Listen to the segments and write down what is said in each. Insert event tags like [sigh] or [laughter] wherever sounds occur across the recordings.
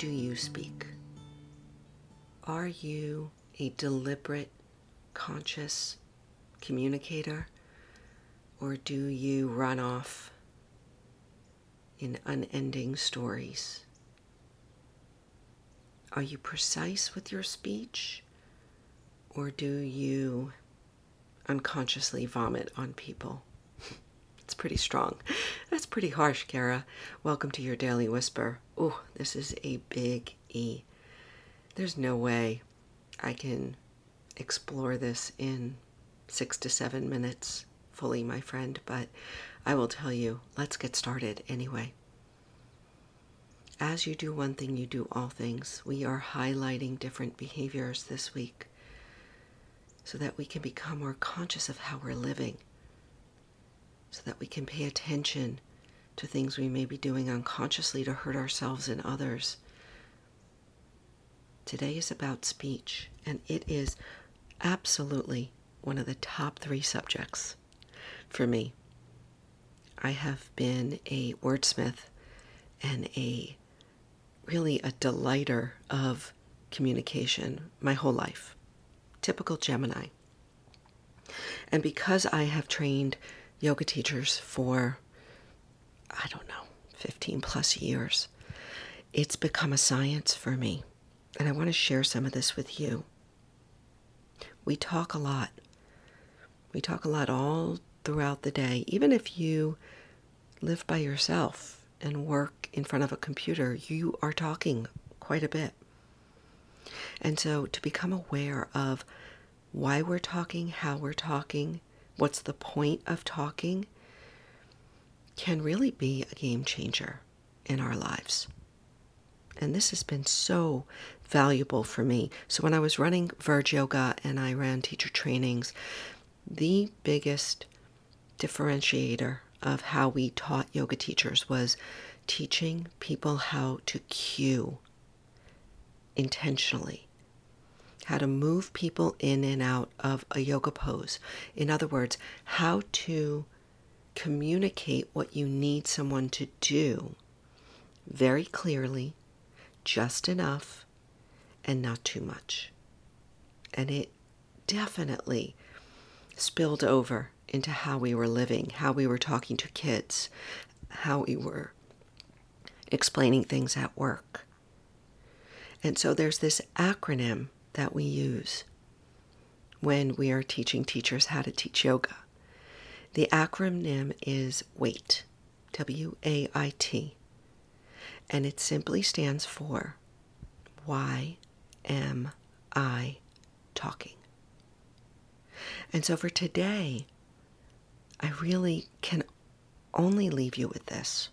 do you speak? Are you a deliberate, conscious communicator? Or do you run off in unending stories? Are you precise with your speech? Or do you unconsciously vomit on people? It's pretty strong. That's pretty harsh, Kara. Welcome to your Daily Whisper. Ooh, this is a big E. There's no way I can explore this in six to seven minutes fully, my friend, but I will tell you, let's get started anyway. As you do one thing, you do all things. We are highlighting different behaviors this week so that we can become more conscious of how we're living, so that we can pay attention to things we may be doing unconsciously to hurt ourselves and others. Today is about speech, and it is absolutely one of the top three subjects for me. I have been a wordsmith and a really a delighter of communication my whole life. Typical Gemini. And because I have trained yoga teachers for, I don't know, 15 plus years, it's become a science for me. And I want to share some of this with you. We talk a lot. We talk a lot all throughout the day. Even if you live by yourself and work in front of a computer, you are talking quite a bit. And so to become aware of why we're talking, how we're talking, what's the point of talking, can really be a game changer in our lives. And this has been so valuable for me. So when I was running Verge Yoga and I ran teacher trainings, the biggest differentiator of how we taught yoga teachers was teaching people how to cue intentionally, how to move people in and out of a yoga pose. In other words, how to communicate what you need someone to do very clearly, just enough, and not too much. And it definitely spilled over into how we were living, how we were talking to kids, how we were explaining things at work. And so there's this acronym that we use when we are teaching teachers how to teach yoga. The acronym is WAIT, W A I T, and it simply stands for Why Am I Talking? And so for today, I really can only leave you with this.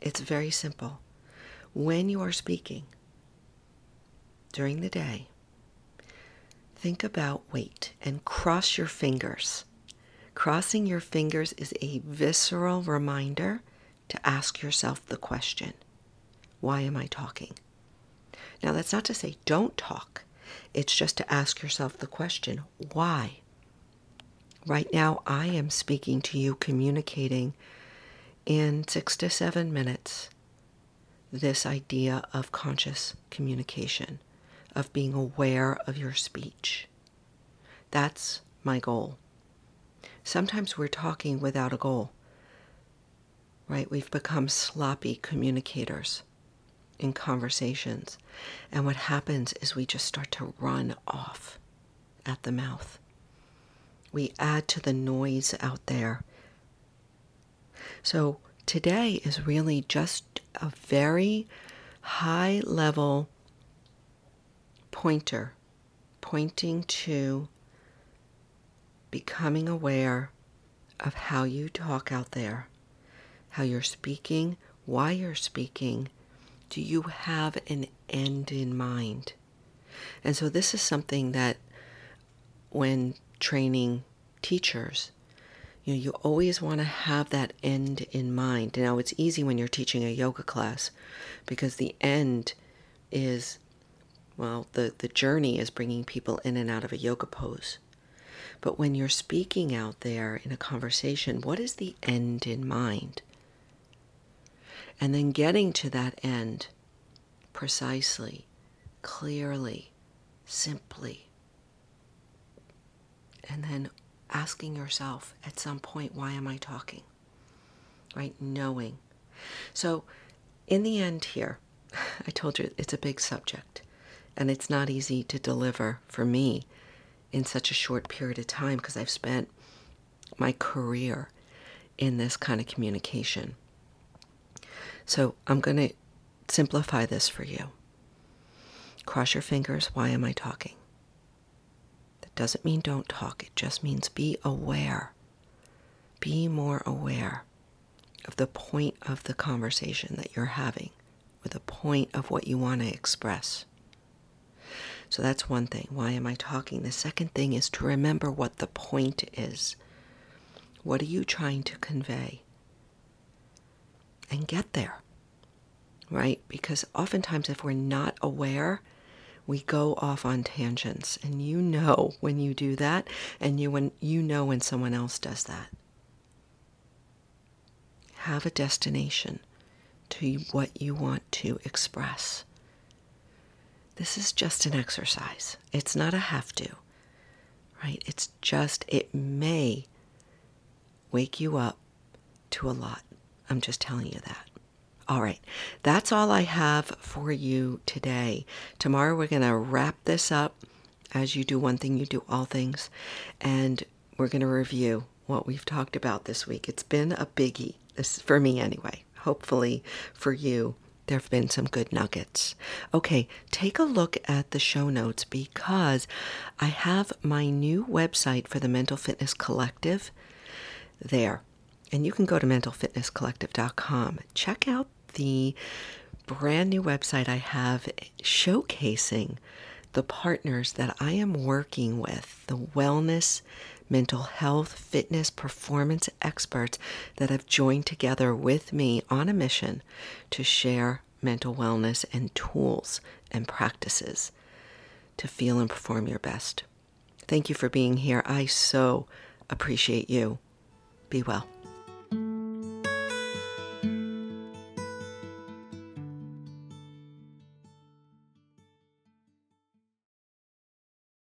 It's very simple. When you are speaking during the day, think about wait and cross your fingers. Crossing your fingers is a visceral reminder to ask yourself the question why am I talking? Now, that's not to say don't talk, it's just to ask yourself the question why? Right now, I am speaking to you, communicating in six to seven minutes this idea of conscious communication, of being aware of your speech. That's my goal. Sometimes we're talking without a goal, right? We've become sloppy communicators in conversations. And what happens is we just start to run off at the mouth we add to the noise out there. So today is really just a very high level pointer pointing to becoming aware of how you talk out there, how you're speaking, why you're speaking. Do you have an end in mind? And so, this is something that when training teachers, you know, you always want to have that end in mind. Now, it's easy when you're teaching a yoga class because the end is, well, the, the journey is bringing people in and out of a yoga pose. But when you're speaking out there in a conversation, what is the end in mind? And then getting to that end precisely, clearly, simply. And then asking yourself at some point, why am I talking? Right? Knowing. So, in the end, here, [laughs] I told you it's a big subject and it's not easy to deliver for me in such a short period of time because I've spent my career in this kind of communication. So I'm going to simplify this for you. Cross your fingers. Why am I talking? That doesn't mean don't talk, it just means be aware. Be more aware of the point of the conversation that you're having or the point of what you want to express. So that's one thing. Why am I talking? The second thing is to remember what the point is. What are you trying to convey? And get there, right? Because oftentimes, if we're not aware, we go off on tangents. And you know [laughs] when you do that, and you, when, you know when someone else does that. Have a destination to what you want to express. This is just an exercise. It's not a have to, right? It's just, it may wake you up to a lot. I'm just telling you that. All right, that's all I have for you today. Tomorrow we're going to wrap this up. As you do one thing, you do all things. And we're going to review what we've talked about this week. It's been a biggie, this for me anyway. Hopefully for you there have been some good nuggets. Okay, take a look at the show notes because I have my new website for the Mental Fitness Collective there. And you can go to mentalfitnesscollective.com. Check out the brand new website I have showcasing the partners that I am working with, the wellness mental health, fitness, performance experts that have joined together with me on a mission to share mental wellness and tools and practices to feel and perform your best. Thank you for being here. I so appreciate you. Be well.